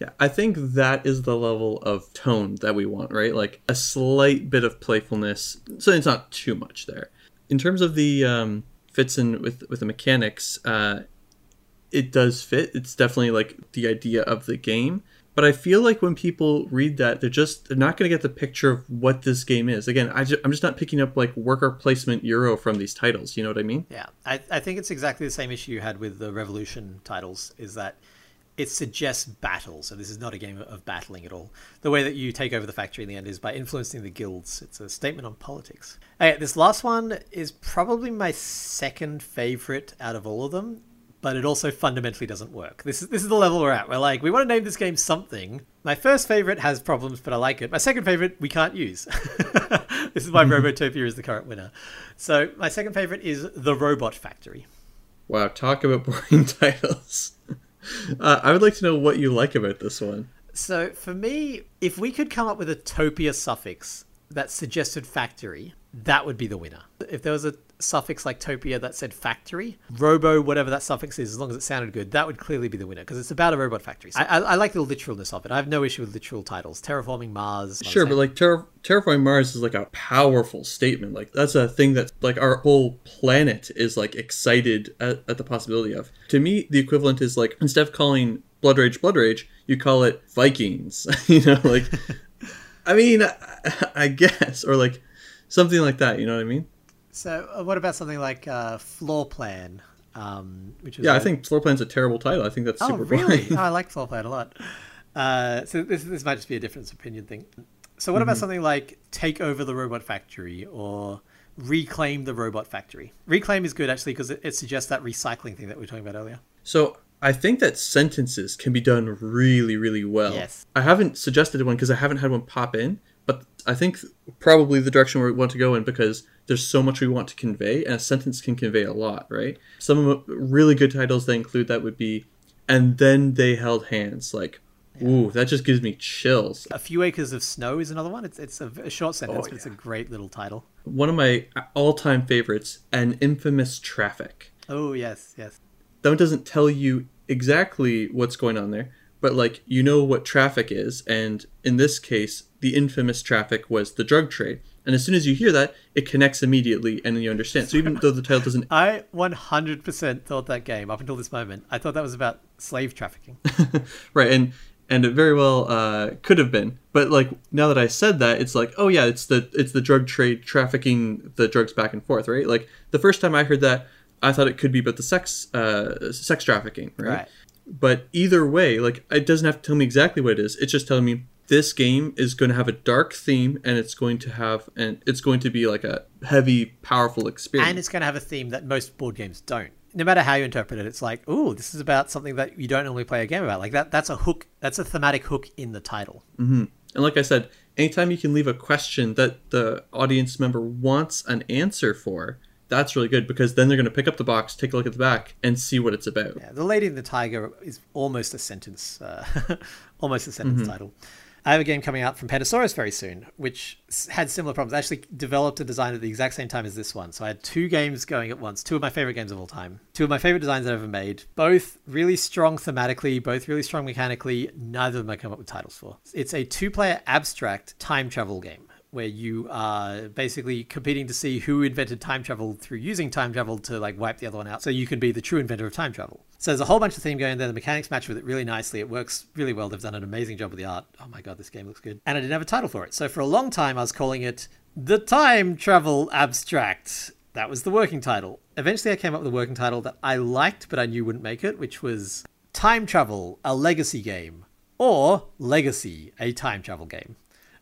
Yeah, I think that is the level of tone that we want, right? Like a slight bit of playfulness, so it's not too much there. In terms of the um, fits in with with the mechanics, uh, it does fit. It's definitely like the idea of the game. But I feel like when people read that, they're just they're not going to get the picture of what this game is. Again, I ju- I'm just not picking up like worker placement euro from these titles. You know what I mean?
Yeah, I, I think it's exactly the same issue you had with the Revolution titles. Is that it suggests battle, so this is not a game of battling at all. The way that you take over the factory in the end is by influencing the guilds. It's a statement on politics. Okay, this last one is probably my second favorite out of all of them, but it also fundamentally doesn't work. This is this is the level we're at. We're like, we want to name this game something. My first favorite has problems, but I like it. My second favorite we can't use. *laughs* this is why Robotopia is the current winner. So my second favorite is The Robot Factory.
Wow, talk about *laughs* boring titles. *laughs* uh, I would like to know what you like about this one.
So for me, if we could come up with a topia suffix that suggested factory, that would be the winner. If there was a suffix like topia that said factory, robo, whatever that suffix is, as long as it sounded good, that would clearly be the winner because it's about a robot factory. So I, I, I like the literalness of it. I have no issue with literal titles. Terraforming Mars.
Sure, but like Terra- terraforming Mars is like a powerful statement. Like that's a thing that like our whole planet is like excited at, at the possibility of. To me, the equivalent is like instead of calling Blood Rage Blood Rage, you call it Vikings. *laughs* you know, like *laughs* I mean, I, I guess or like something like that. You know what I mean?
So uh, what about something like uh, Floor Plan? Um, which is
Yeah, I
a-
think Floor Plan's a terrible title. I think that's
Oh,
super
really?
boring.
oh, I like Floor Plan a lot. Uh, so this this might just be a difference of opinion thing. So what about something like take over the robot factory or reclaim the robot factory? Reclaim is good actually because it, it suggests that recycling thing that we were talking about earlier.
So I think that sentences can be done really, really well.
Yes.
I haven't suggested one because I haven't had one pop in, I think probably the direction we want to go in because there's so much we want to convey, and a sentence can convey a lot, right? Some really good titles that include that would be, and then they held hands. Like, ooh, that just gives me chills.
A few acres of snow is another one. It's it's a, short sentence,
Oh,
but it's a great little title.
One of my uh, all-time favorites, an infamous traffic.
Oh yes, yes.
that one doesn't tell you exactly what's going on there, but like you know what traffic is, and in this case, the infamous traffic was the drug trade. And as soon as you hear that, it connects immediately, and you understand. So even though the title doesn't, *laughs*
I 100% thought that game up until this moment. I thought that was about slave trafficking. *laughs*
right, and and it very well uh, could have been, but like now that I said that, it's like, oh yeah, it's the it's the drug trade trafficking the drugs back and forth, right? Like the first time I heard that, I thought it could be about the sex uh, sex trafficking, right?
Right.
But either way, like it doesn't have to tell me exactly what it is. It's just telling me this game is going to have a dark theme and it's going to have and it's going to be like a heavy, powerful experience.
and it's going to have a theme that most board games don't. no matter how you interpret it, it's like, oh, this is about something that you don't normally play a game about. Like that, that's a hook. That's a thematic hook in the title.
Mm-hmm. And like I said, anytime you can leave a question that the audience member wants an answer for, that's really good because then they're going to pick up the box, take a look at the back, and see what it's about.
Yeah, the Lady and the Tiger is almost a sentence, uh, *laughs* almost a sentence mm-hmm. title. I have a game coming out from Pandasaurus very soon, which had similar problems. I actually developed a design at the exact same time as this one. So I had two games going at once, two of my favorite games of all time, two of my favorite designs I've ever made, both really strong thematically, both really strong mechanically. Neither of them I come up with titles for. It's a two player abstract time travel game where you are basically competing to see who invented time travel through using time travel to like wipe the other one out so you can be the true inventor of time travel. So there's a whole bunch of theme going there. The mechanics match with it really nicely. It works really well. They've done an amazing job with the art. Oh my god this game looks good. And i didn't have a title for it. So for a long time i was calling it the time travel abstract. That was the working title. Eventually i came up with a working title that i liked but i knew wouldn't make it which was time travel a legacy game or legacy a time travel game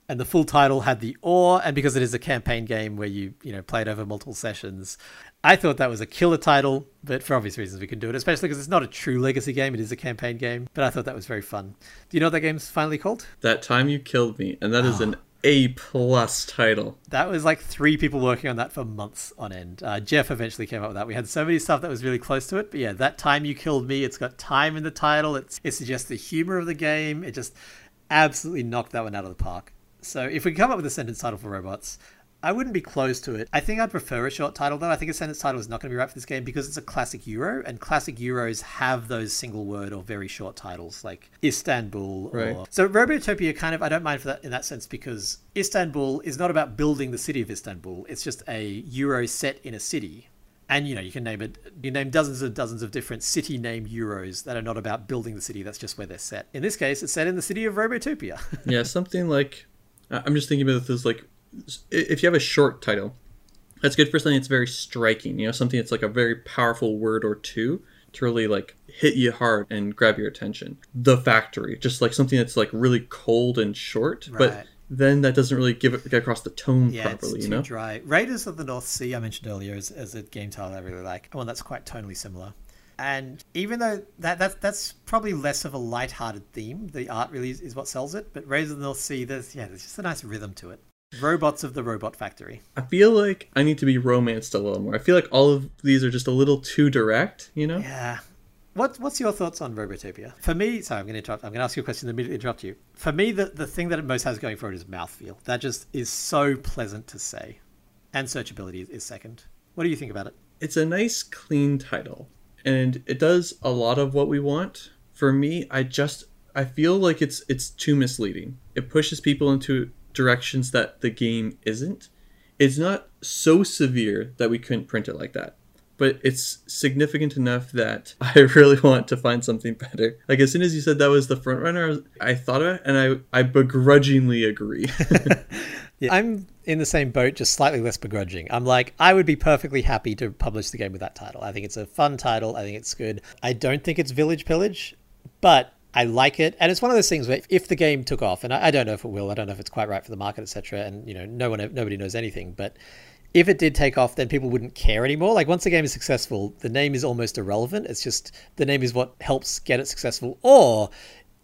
and the full title had the or and because it is a campaign game where you you know play it over multiple sessions i thought that was a killer title but for obvious reasons we can do it especially because it's not a true legacy game it is a campaign game but i thought that was very fun do you know what that game's finally called
that time you killed me and that is an a plus title.
That was like three people working on that for months on end. Uh, Jeff eventually came up with that. We had so many stuff that was really close to it, but yeah, that time you killed me. It's got time in the title. It's it suggests the humor of the game. It just absolutely knocked that one out of the park. So if we come up with a sentence title for robots, I wouldn't be close to it. I think I'd prefer a short title though. I think a sentence title is not going to be right for this game because it's a classic Euro, and classic Euros have those single word or very short titles like Istanbul. Right. Or... So Robotopia kind of I don't mind for that in that sense because Istanbul is not about building the city of Istanbul. It's just a Euro set in a city and you know you can name it you name dozens and dozens of different city name euros that are not about building the city that's just where they're set in this case it's set in the city of robotopia *laughs*
yeah something like I'm just thinking about this like if you have a short title, that's good for something that's very striking. You know, something that's like a very powerful word or two to really like hit you hard and grab your attention. The factory, just like something that's like really cold and short, right. but then that doesn't really give it get across the tone yeah, properly. you know,
dry. Raiders of the North Sea I mentioned earlier as, as a game title I really like. One that's quite tonally similar. And even though that, that that's probably less of a light-hearted theme, the art really is, is what sells it. But Raiders of the North Sea, there's yeah, there's just a nice rhythm to it. Robots of the Robot Factory.
I feel like I need to be romanced a little more. I feel like all of these are just a little too direct, you know?
Yeah. What What's your thoughts on Robotopia? For me, sorry, I'm going to interrupt. I'm going to ask you a question and immediately interrupt you. For me, the, the thing that it most has going for it is mouthfeel. That just is so pleasant to say. And searchability is second. What do you think about it?
It's a nice, clean title and it does a lot of what we want. For me, I just I feel like it's it's too misleading. It pushes people into directions that the game isn't. It's not so severe that we couldn't print it like that. But it's significant enough that *laughs* I really want to find something better. Like as soon as you said that was the front runner, I thought of it and I I begrudgingly agree. *laughs* *laughs*
Yeah. I'm in the same boat, just slightly less begrudging. I'm like, I would be perfectly happy to publish the game with that title. I think it's a fun title. I think it's good. I don't think it's Village Pillage, but I like it, and it's one of those things where if the game took off, and I, I don't know if it will, I don't know if it's quite right for the market, etc. And you know, no one, nobody knows anything, but if it did take off, then people wouldn't care anymore. Like once the game is successful, the name is almost irrelevant. It's just the name is what helps get it successful, or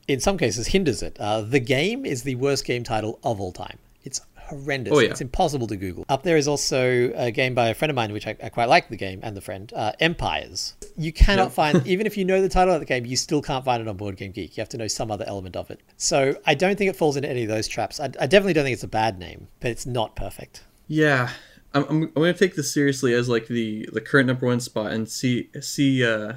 in some cases hinders it. Uh, the game is the worst game title of all time. It's horrendous. Oh, yeah. It's impossible to Google. Up there is also a game by a friend of mine, which I, I quite like the game and the friend, uh, Empires. You cannot find, *laughs* even if you know the title of the game, you still can't find it on Board Game Geek. You have to know some other element of it. So I don't think it falls into any of those traps. I, I definitely don't think it's a bad name, but it's not perfect.
Yeah. I'm, I'm, I'm going to take this seriously as like the, the current number one spot and see see uh,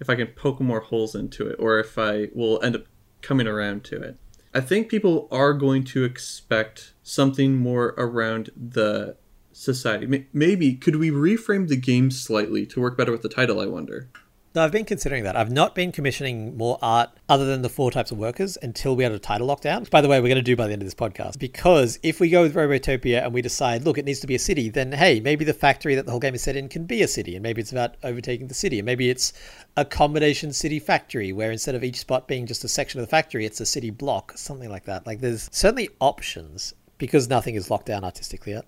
if I can poke more holes into it or if I will end up coming around to it. I think people are going to expect something more around the society. Maybe could we reframe the game slightly to work better with the title? I wonder.
No, I've been considering that. I've not been commissioning more art other than the four types of workers until we had a title lockdown. Which, by the way, we're going to do by the end of this podcast. Because if we go with Robotopia and we decide, look, it needs to be a city, then hey, maybe the factory that the whole game is set in can be a city, and maybe it's about overtaking the city, and maybe it's a combination city factory where instead of each spot being just a section of the factory, it's a city block, something like that. Like there's certainly options because nothing is locked down artistically yet.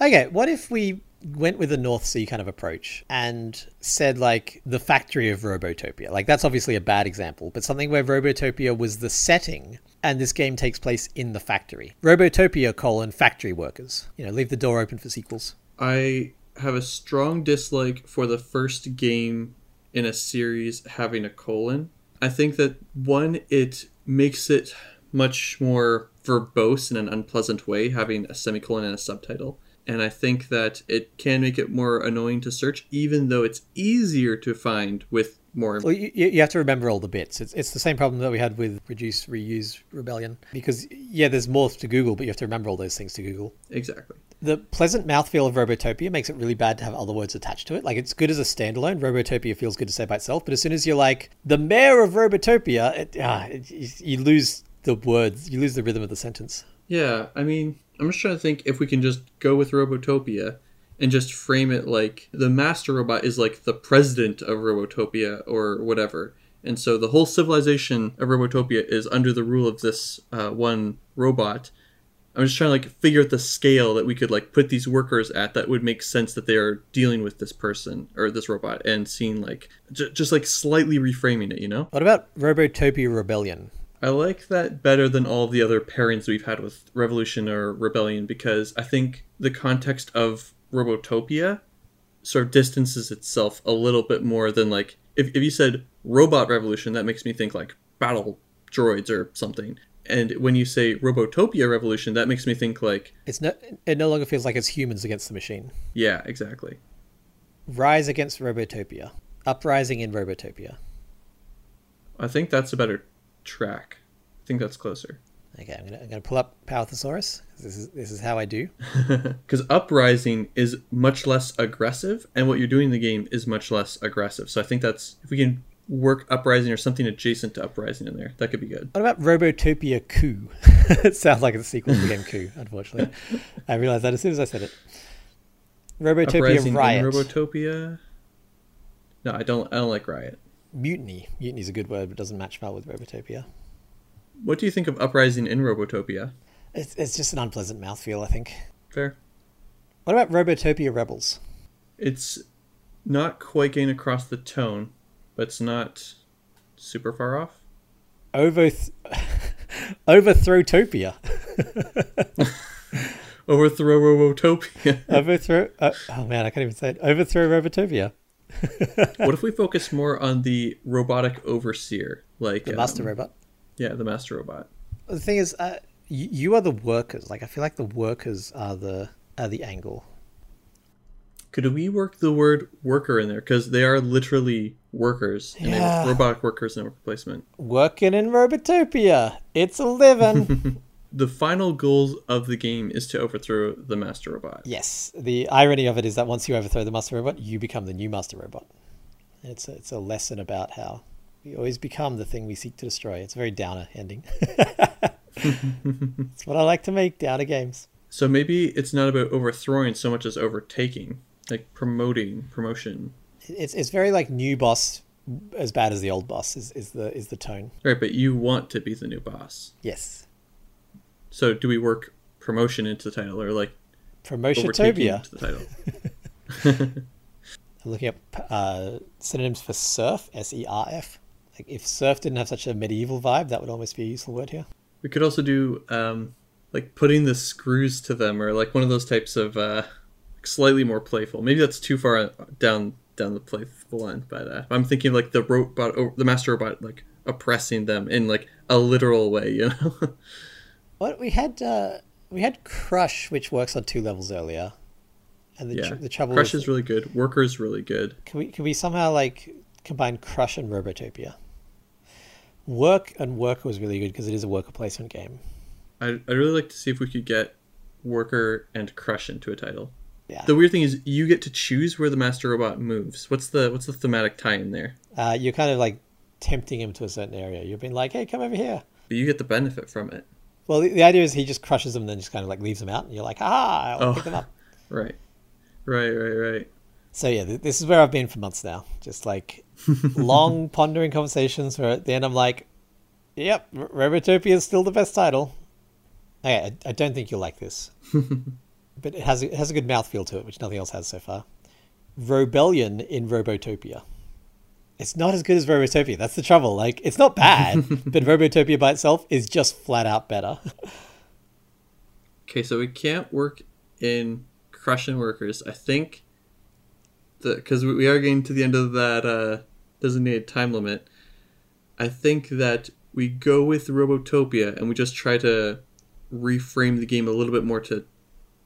Okay, what if we went with a North Sea kind of approach and said like the factory of Robotopia. Like that's obviously a bad example, but something where Robotopia was the setting and this game takes place in the factory. Robotopia colon factory workers. You know, leave the door open for sequels.
I have a strong dislike for the first game in a series having a colon. I think that one, it makes it much more verbose in an unpleasant way, having a semicolon and a subtitle. And I think that it can make it more annoying to search, even though it's easier to find with more.
Well, you, you have to remember all the bits. It's, it's the same problem that we had with Reduce, Reuse, Rebellion. Because, yeah, there's more to Google, but you have to remember all those things to Google.
Exactly.
The pleasant mouthfeel of Robotopia makes it really bad to have other words attached to it. Like, it's good as a standalone. Robotopia feels good to say by itself. But as soon as you're like, the mayor of Robotopia, it, ah, it, you lose the words, you lose the rhythm of the sentence.
Yeah, I mean, I'm just trying to think if we can just go with Robotopia and just frame it like the master robot is like the president of Robotopia or whatever. And so the whole civilization of Robotopia is under the rule of this uh, one robot. I'm just trying to like figure out the scale that we could like put these workers at that would make sense that they are dealing with this person or this robot and seeing like j- just like slightly reframing it, you know?
What about Robotopia Rebellion?
I like that better than all the other pairings we've had with Revolution or Rebellion because I think the context of Robotopia sort of distances itself a little bit more than like if, if you said Robot Revolution, that makes me think like battle droids or something. And when you say Robotopia Revolution, that makes me think like
it's no it no longer feels like it's humans against the machine.
Yeah, exactly.
Rise against Robotopia. Uprising in Robotopia.
I think that's a better track. I think that's closer.
Okay, I'm gonna, I'm gonna pull up Power Thesaurus. This is this is how I do. *laughs*
Because uprising is much less aggressive, and what you're doing in the game is much less aggressive. So I think that's if we can work uprising or something adjacent to uprising in there, that could be good.
What about Robotopia Coup? *laughs* it sounds like a sequel to the game Coup. *laughs* Unfortunately, I realized that as soon as I said it. Robotopia
uprising
Riot.
Robotopia. No, I don't. I don't like Riot.
Mutiny. Mutiny is a good word, but doesn't match well with Robotopia.
What do you think of uprising in Robotopia?
It's, it's just an unpleasant mouthfeel, I think.
Fair.
What about Robotopia Rebels?
It's not quite getting across the tone, but it's not super far off.
Overth- *laughs* Overthrowtopia. *laughs*
Overthrow Robotopia.
Overthrow. Uh, oh man, I can't even say it. Overthrow Robotopia. *laughs*
what if we focus more on the robotic overseer, like
The master
um,
robot.
Yeah, the master robot.
The thing is, uh, you, you are the workers. Like I feel like the workers are the are the angle.
Could we work the word worker in there because they are literally workers, and
Yeah.
robotic workers in work placement.
Working in Robotopia. It's a living. *laughs*
The final goals of the game is to overthrow the master robot.
yes. The irony of it is that once you overthrow the master robot, you become the new master robot. It's a, it's a lesson about how we always become the thing we seek to destroy. It's a very downer ending. *laughs* It's what I like to make downer games.
So maybe it's not about overthrowing so much as overtaking, like promoting, promotion.
It's it's very like new boss as bad as the old boss is, is the is the tone.
Right, but you want to be the new boss.
Yes.
So do we work promotion into the title or like
Promotiontopia.
into the title? *laughs*
I'm looking up uh, synonyms for surf, S E R F. Like if surf didn't have such a medieval vibe, that would almost be a useful word here.
We could also do um, like putting the screws to them, or like one of those types of uh, slightly more playful. Maybe that's too far down down the playful end, but uh, I'm thinking like the robot, or the master robot, like oppressing them in like a literal way, you know? *laughs*
What we had uh, we had Crush, which works on two levels earlier, and the,
yeah.
tr- the trouble
Crush
is,
is really good. Worker is really good.
can we can we somehow like combine Crush and Robotopia? Work and Worker was really good because it is a worker placement game.
I I'd really like to see if we could get Worker and Crush into a title.
Yeah.
The weird thing is you get to choose where the master robot moves. What's the what's the thematic tie in there?
Uh, you're kind of like tempting him to a certain area. You've been like, hey, come over here.
But you get the benefit from it.
Well, the, the idea is he just crushes them and then just kind of like leaves them out, and you're like, ah, I'll
Oh.
pick them up. *laughs*
Right. Right, right, right.
So yeah, th- this is where I've been for months now. Just like *laughs* long pondering conversations where at the end I'm like, "Yep, R- Robotopia is still the best title." Okay, I, I don't think you'll like this. *laughs* but it has it has a good mouthfeel to it, which nothing else has so far. Robellion in Robotopia. It's not as good as Robotopia. That's the trouble. Like, it's not bad, *laughs* but Robotopia by itself is just flat out better.
Okay, so we can't work in crushing workers. I think because we are getting to the end of that uh, designated time limit. I think that we go with Robotopia and we just try to reframe the game a little bit more to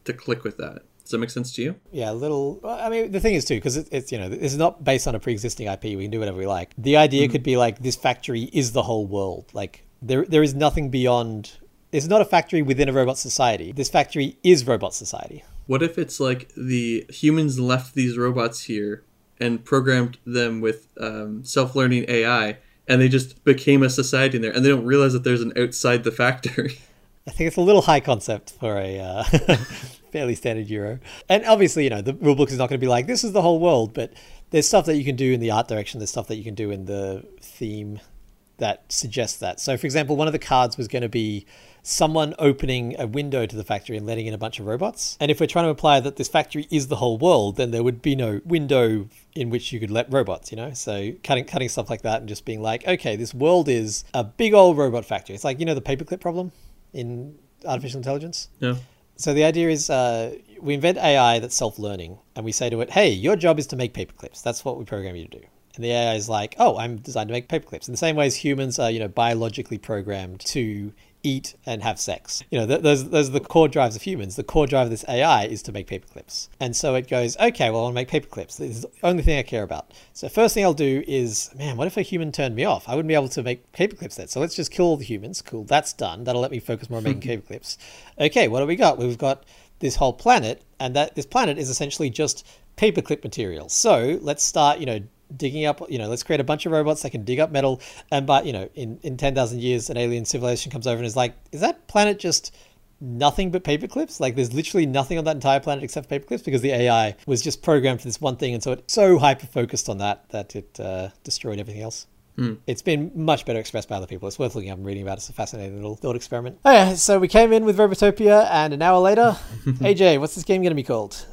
to click with that. Does that make sense to you?
Yeah, a little. I mean, the thing is too, because it, it's you know, this is not based on a pre-existing IP. We can do whatever we like. The idea mm-hmm. could be like this factory is the whole world. Like there, there is nothing beyond. It's not a factory within a robot society. This factory is robot society.
What if it's like the humans left these robots here and programmed them with um, self-learning AI, and they just became a society in there, and they don't realize that there's an outside the factory. *laughs*
I think it's a little high concept for a uh, *laughs* fairly standard Euro. And obviously, you know, the rulebook is not going to be like this is the whole world, but there's stuff that you can do in the art direction. There's stuff that you can do in the theme that suggests that. So, for example, one of the cards was going to be someone opening a window to the factory and letting in a bunch of robots. And if we're trying to imply that this factory is the whole world, then there would be no window in which you could let robots, you know? So cutting cutting stuff like that and just being like, okay, this world is a big old robot factory. It's like, you know, the paperclip problem in artificial intelligence.
Yeah.
So the idea is uh, we invent AI that's self-learning, and we say to it, "Hey, your job is to make paperclips. That's what we program you to do." And the AI is like, "Oh, I'm designed to make paperclips." In the same way as humans are, you know, biologically programmed to eat, and have sex. You know, those, those are the core drives of humans. The core drive of this AI is to make paperclips. And so it goes, okay, well, I want to make paperclips. This is the only thing I care about. So first thing I'll do is, man, what if a human turned me off? I wouldn't be able to make paperclips then. So let's just kill all the humans. Cool, that's done. That'll let me focus more on making *laughs* paperclips. Okay, what do we got? We've got this whole planet, and that this planet is essentially just paperclip material. So let's start, you know, digging up, you know, let's create a bunch of robots that can dig up metal. And but, you know, in, in 10,000 years, an alien civilization comes over and is like, is that planet just nothing but paperclips? Like there's literally nothing on that entire planet except paperclips because the AI was just programmed for this one thing. And so it's so hyper focused on that that it uh, destroyed everything else.
Mm.
It's been much better expressed by other people. It's worth looking up and reading about. It's a fascinating little thought experiment. Oh yeah, so we came in with Robotopia, and an hour later, *laughs* AJ, what's this game going to be called?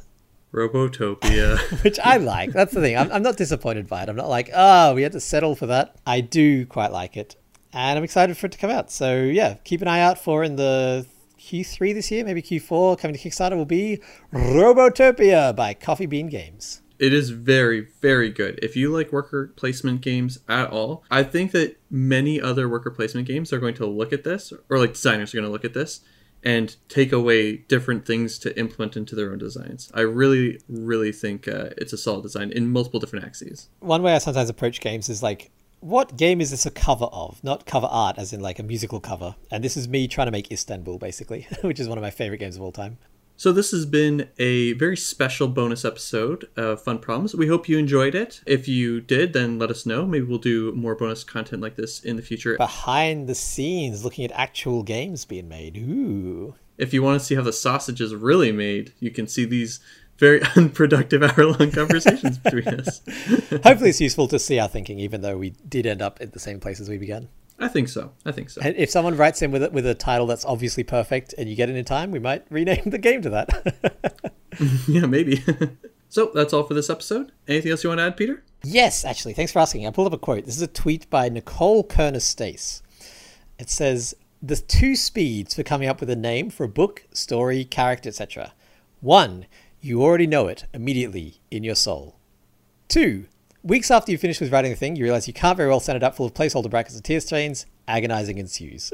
Robotopia. *laughs*
Which I like. That's the thing. I'm, I'm not disappointed by it. I'm not like, oh, we had to settle for that. I do quite like it. And I'm excited for it to come out. So, yeah, keep an eye out for in the Q3 this year, maybe Q4, coming to Kickstarter will be Robotopia by Coffee Bean Games.
It is very, very good. If you like worker placement games at all, I think that many other worker placement games are going to look at this, or like designers are going to look at this and take away different things to implement into their own designs. I really, really think uh, it's a solid design in multiple different axes.
One way I sometimes approach games is like, what game is this a cover of? Not cover art, as in like a musical cover. And this is me trying to make Istanbul, basically, *laughs* which is one of my favorite games of all time.
So this has been a very special bonus episode of Fun Problems. We hope you enjoyed it. If you did, then let us know. Maybe we'll do more bonus content like this in the future.
Behind the scenes, looking at actual games being made. Ooh.
If you want to see how the sausage is really made, you can see these very *laughs* unproductive hour-long conversations between us. *laughs*
Hopefully, it's useful to see our thinking, even though we did end up at the same place as we began.
I think so. I think so.
And if someone writes in with a, with a title that's obviously perfect and you get it in time, we might rename the game to that. *laughs*
yeah, maybe. *laughs* so that's all for this episode. Anything else you want to add, Peter?
Yes, actually. Thanks for asking. I pulled up a quote. This is a tweet by Nicole Kornher-Stace. It says, "The two speeds for coming up with a name for a book, story, character, etc. One, you already know it immediately in your soul. Two, Weeks after you finish with writing the thing, you realize you can't very well send it up full of placeholder brackets and tear stains. Agonizing ensues.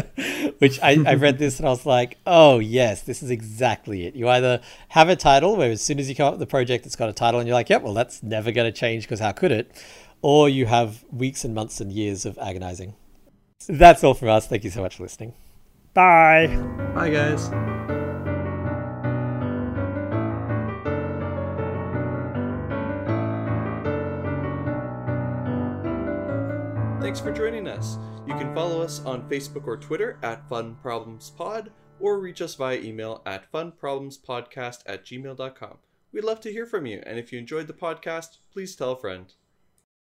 *laughs* Which I, I read this and I was like, oh, yes, this is exactly it. You either have a title where as soon as you come up with the project, it's got a title and you're like, yep, well, that's never going to change because how could it? Or you have weeks and months and years of agonizing. That's all from us. Thank you so much for listening. Bye.
Bye, guys. Thanks for joining us. You can follow us on Facebook or Twitter at Fun Problems Pod, or reach us via email at funproblemspodcast at gmail.com. We'd love to hear from you, and if you enjoyed the podcast, please tell a friend.